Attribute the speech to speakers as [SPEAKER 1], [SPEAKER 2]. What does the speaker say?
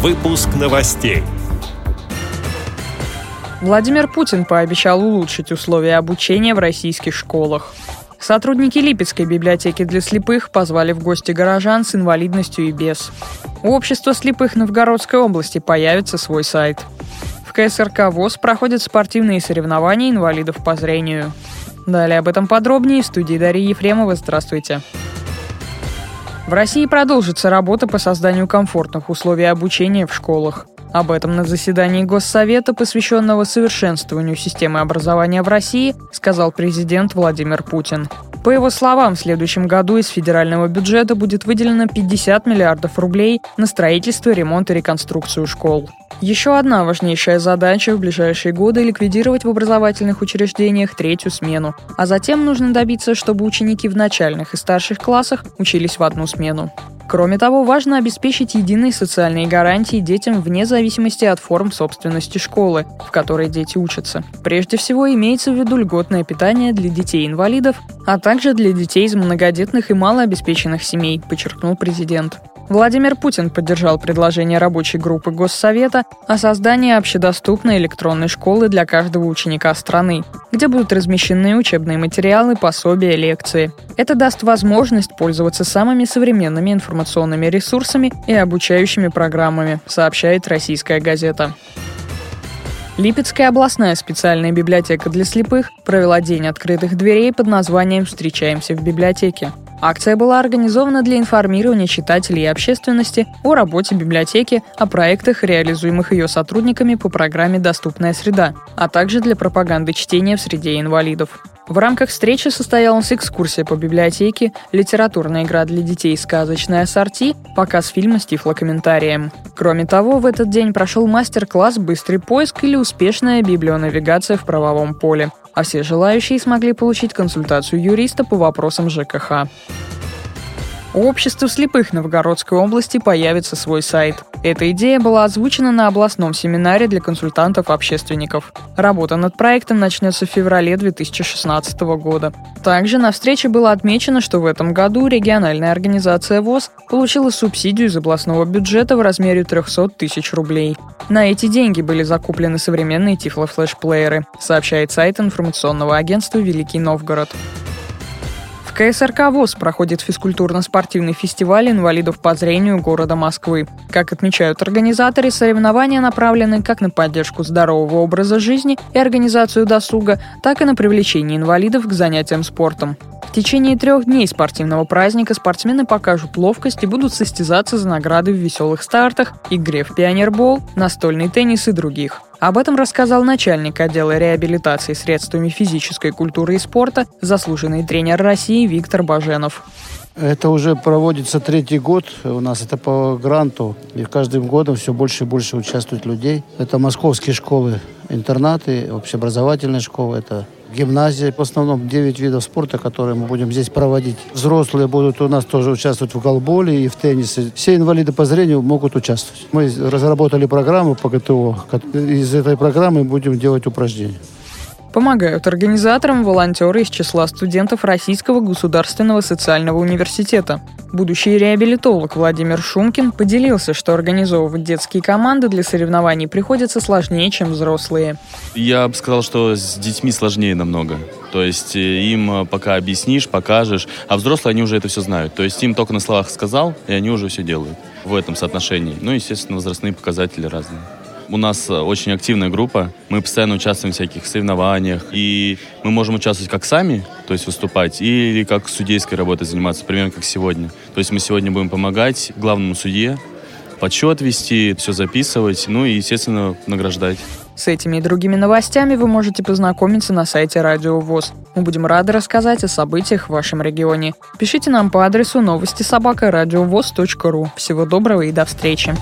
[SPEAKER 1] Выпуск новостей.
[SPEAKER 2] Владимир Путин пообещал улучшить условия обучения в российских школах. Сотрудники Липецкой библиотеки для слепых позвали в гости горожан с инвалидностью и без. У общества слепых Новгородской области появится свой сайт. В КСРК ВОЗ проходят спортивные соревнования инвалидов по зрению. Далее об этом подробнее в студии Дарьи Ефремова. Здравствуйте. В России продолжится работа по созданию комфортных условий обучения в школах. Об этом на заседании Госсовета, посвященного совершенствованию системы образования в России, сказал президент Владимир Путин. По его словам, в следующем году из федерального бюджета будет выделено 50 миллиардов рублей на строительство, ремонт и реконструкцию школ. Еще одна важнейшая задача в ближайшие годы – ликвидировать в образовательных учреждениях третью смену. А затем нужно добиться, чтобы ученики в начальных и старших классах учились в одну смену. Кроме того, важно обеспечить единые социальные гарантии детям вне зависимости от форм собственности школы, в которой дети учатся. Прежде всего, имеется в виду льготное питание для детей-инвалидов, а также для детей из многодетных и малообеспеченных семей, подчеркнул президент. Владимир Путин поддержал предложение рабочей группы Госсовета о создании общедоступной электронной школы для каждого ученика страны, где будут размещены учебные материалы, пособия, лекции. Это даст возможность пользоваться самыми современными информационными ресурсами и обучающими программами, сообщает российская газета. Липецкая областная специальная библиотека для слепых провела день открытых дверей под названием «Встречаемся в библиотеке». Акция была организована для информирования читателей и общественности о работе библиотеки, о проектах, реализуемых ее сотрудниками по программе «Доступная среда», а также для пропаганды чтения в среде инвалидов. В рамках встречи состоялась экскурсия по библиотеке, литературная игра для детей «Сказочная ассорти», показ фильма с тифлокомментарием. Кроме того, в этот день прошел мастер-класс «Быстрый поиск» или «Успешная библионавигация в правовом поле», а все желающие смогли получить консультацию юриста по вопросам ЖКХ. У общества слепых Новгородской области появится свой сайт. Эта идея была озвучена на областном семинаре для консультантов-общественников. Работа над проектом начнется в феврале 2016 года. Также на встрече было отмечено, что в этом году региональная организация ВОЗ получила субсидию из областного бюджета в размере 300 тысяч рублей. На эти деньги были закуплены современные тифлофлешплееры, сообщает сайт информационного агентства «Великий Новгород». КСРК ВОЗ проходит физкультурно-спортивный фестиваль инвалидов по зрению города Москвы. Как отмечают организаторы, соревнования направлены как на поддержку здорового образа жизни и организацию досуга, так и на привлечение инвалидов к занятиям спортом. В течение трех дней спортивного праздника спортсмены покажут ловкость и будут состязаться за награды в веселых стартах, игре в пионербол, настольный теннис и других. Об этом рассказал начальник отдела реабилитации средствами физической культуры и спорта, заслуженный тренер России Виктор Баженов.
[SPEAKER 3] Это уже проводится третий год. У нас это по гранту. И каждым годом все больше и больше участвует людей. Это московские школы, интернаты, общеобразовательные школы. Это гимназия. В основном 9 видов спорта, которые мы будем здесь проводить. Взрослые будут у нас тоже участвовать в голболе и в теннисе. Все инвалиды по зрению могут участвовать. Мы разработали программу по ГТО. Из этой программы будем делать упражнения.
[SPEAKER 2] Помогают организаторам волонтеры из числа студентов Российского государственного социального университета. Будущий реабилитолог Владимир Шумкин поделился, что организовывать детские команды для соревнований приходится сложнее, чем взрослые.
[SPEAKER 4] Я бы сказал, что с детьми сложнее намного. То есть э, им э, пока объяснишь, покажешь, а взрослые, они уже это все знают. То есть им только на словах сказал, и они уже все делают в этом соотношении. Ну, естественно, возрастные показатели разные. У нас э, очень активная группа, мы постоянно участвуем в всяких соревнованиях, и мы можем участвовать как сами, то есть выступать, или как судейской работой заниматься, примерно как сегодня. То есть мы сегодня будем помогать главному судье, подсчет вести, все записывать, ну и, естественно, награждать.
[SPEAKER 2] С этими и другими новостями вы можете познакомиться на сайте Радио ВОЗ. Мы будем рады рассказать о событиях в вашем регионе. Пишите нам по адресу новости собака ру. Всего доброго и до встречи.